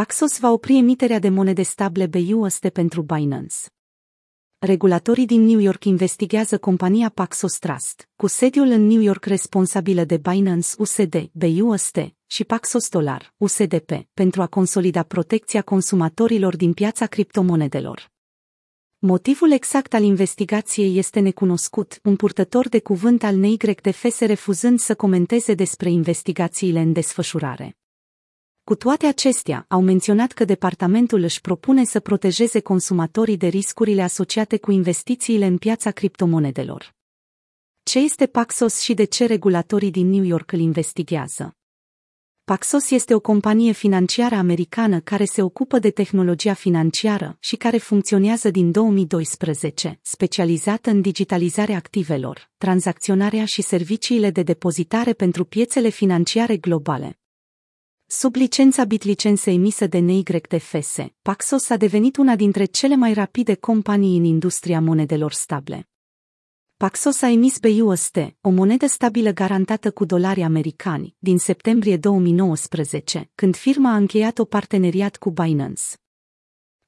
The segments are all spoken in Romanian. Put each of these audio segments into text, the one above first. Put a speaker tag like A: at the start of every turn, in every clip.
A: Paxos va opri emiterea de monede stable BUSD pentru Binance. Regulatorii din New York investigează compania Paxos Trust, cu sediul în New York responsabilă de Binance USD, BUSD și Paxos Dollar, USDP, pentru a consolida protecția consumatorilor din piața criptomonedelor. Motivul exact al investigației este necunoscut, un purtător de cuvânt al NYDFS refuzând să comenteze despre investigațiile în desfășurare. Cu toate acestea, au menționat că departamentul își propune să protejeze consumatorii de riscurile asociate cu investițiile în piața criptomonedelor. Ce este Paxos și de ce regulatorii din New York îl investigează? Paxos este o companie financiară americană care se ocupă de tehnologia financiară și care funcționează din 2012, specializată în digitalizarea activelor, tranzacționarea și serviciile de depozitare pentru piețele financiare globale. Sub licența BitLicense emisă de NYTFS, Paxos a devenit una dintre cele mai rapide companii în industria monedelor stable. Paxos a emis BUSD, o monedă stabilă garantată cu dolari americani, din septembrie 2019, când firma a încheiat o parteneriat cu Binance.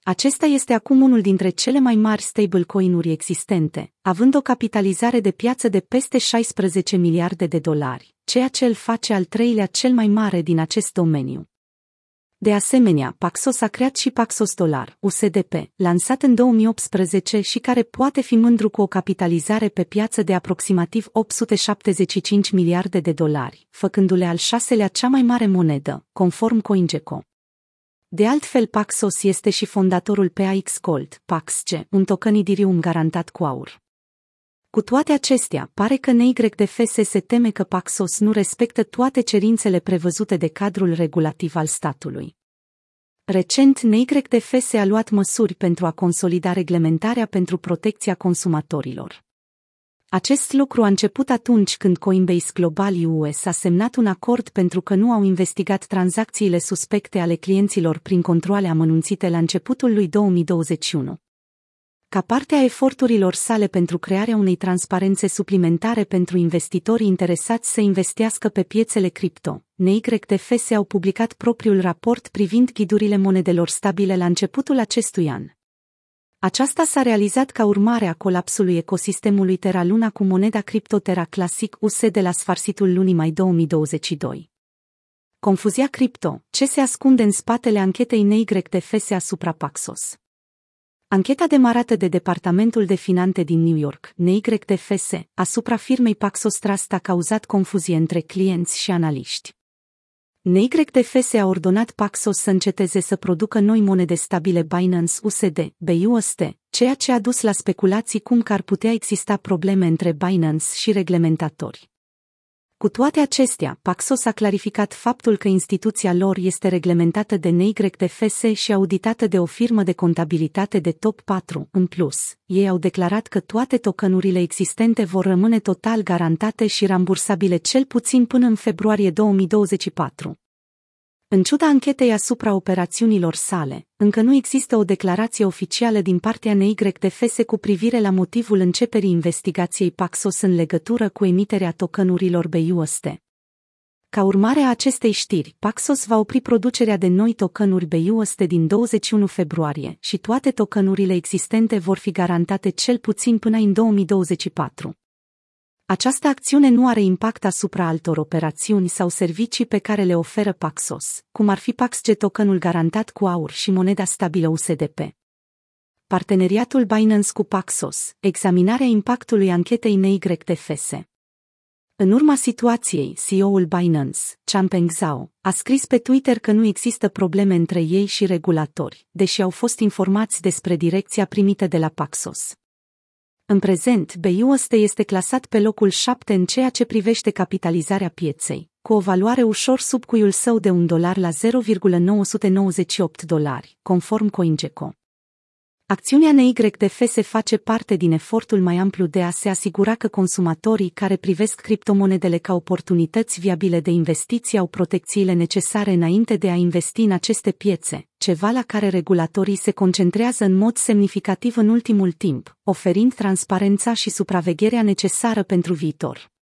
A: Acesta este acum unul dintre cele mai mari stablecoin-uri existente, având o capitalizare de piață de peste 16 miliarde de dolari, ceea ce îl face al treilea cel mai mare din acest domeniu. De asemenea, Paxos a creat și Paxos Dollar, USDP, lansat în 2018 și care poate fi mândru cu o capitalizare pe piață de aproximativ 875 miliarde de dolari, făcându-le al șaselea cea mai mare monedă, conform CoinGecko. De altfel, Paxos este și fondatorul PAX Gold, PAXG, un token Idirium garantat cu aur. Cu toate acestea, pare că NYDFS se teme că Paxos nu respectă toate cerințele prevăzute de cadrul regulativ al statului. Recent, NYDFS a luat măsuri pentru a consolida reglementarea pentru protecția consumatorilor. Acest lucru a început atunci când Coinbase Global US a semnat un acord pentru că nu au investigat tranzacțiile suspecte ale clienților prin controle amănunțite la începutul lui 2021. Ca parte a eforturilor sale pentru crearea unei transparențe suplimentare pentru investitorii interesați să investească pe piețele cripto, NYDFS au publicat propriul raport privind ghidurile monedelor stabile la începutul acestui an. Aceasta s-a realizat ca urmare a colapsului ecosistemului Terra Luna cu moneda CryptoTerra Classic US de la sfârșitul lunii mai 2022. Confuzia cripto, ce se ascunde în spatele anchetei NYDFS asupra Paxos. Ancheta demarată de Departamentul de Finanțe din New York, NYDFS, asupra firmei Paxos Trust a cauzat confuzie între clienți și analiști. NYDFS a ordonat Paxos să înceteze să producă noi monede stabile Binance USD, BUSD, ceea ce a dus la speculații cum că ar putea exista probleme între Binance și reglementatori. Cu toate acestea, Paxos a clarificat faptul că instituția lor este reglementată de NYDFS și auditată de o firmă de contabilitate de top 4. În plus, ei au declarat că toate tokenurile existente vor rămâne total garantate și rambursabile cel puțin până în februarie 2024. În ciuda anchetei asupra operațiunilor sale, încă nu există o declarație oficială din partea NYDFS cu privire la motivul începerii investigației Paxos în legătură cu emiterea tokenurilor BUSD. Ca urmare a acestei știri, Paxos va opri producerea de noi tokenuri BUSD din 21 februarie și toate tokenurile existente vor fi garantate cel puțin până în 2024. Această acțiune nu are impact asupra altor operațiuni sau servicii pe care le oferă Paxos, cum ar fi PaxG tokenul garantat cu aur și moneda stabilă USDP. Parteneriatul Binance cu Paxos, examinarea impactului anchetei NYDFS. În urma situației, CEO-ul Binance, Changpeng Zhao, a scris pe Twitter că nu există probleme între ei și regulatori, deși au fost informați despre direcția primită de la Paxos. În prezent, BUSD este clasat pe locul 7 în ceea ce privește capitalizarea pieței, cu o valoare ușor sub cuiul său de un dolar la 0,998 dolari, conform CoinGecko. Acțiunea NYDFS face parte din efortul mai amplu de a se asigura că consumatorii care privesc criptomonedele ca oportunități viabile de investiții au protecțiile necesare înainte de a investi în aceste piețe, ceva la care regulatorii se concentrează în mod semnificativ în ultimul timp, oferind transparența și supravegherea necesară pentru viitor.